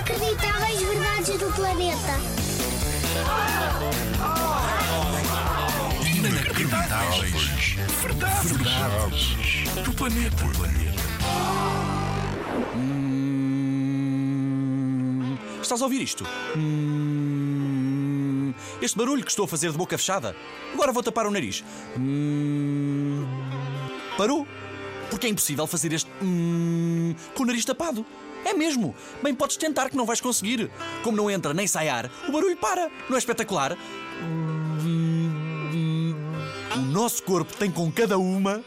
Inacreditáveis verdades do planeta. Inacreditáveis. Verdades. Verdades. Do planeta. Hum, Estás a ouvir isto? Hum, Este barulho que estou a fazer de boca fechada. Agora vou tapar o nariz. Hum, Parou. Porque é impossível fazer este hum, com o nariz tapado. É mesmo. Bem, podes tentar que não vais conseguir. Como não entra nem sai ar, o barulho para. Não é espetacular? O nosso corpo tem com cada uma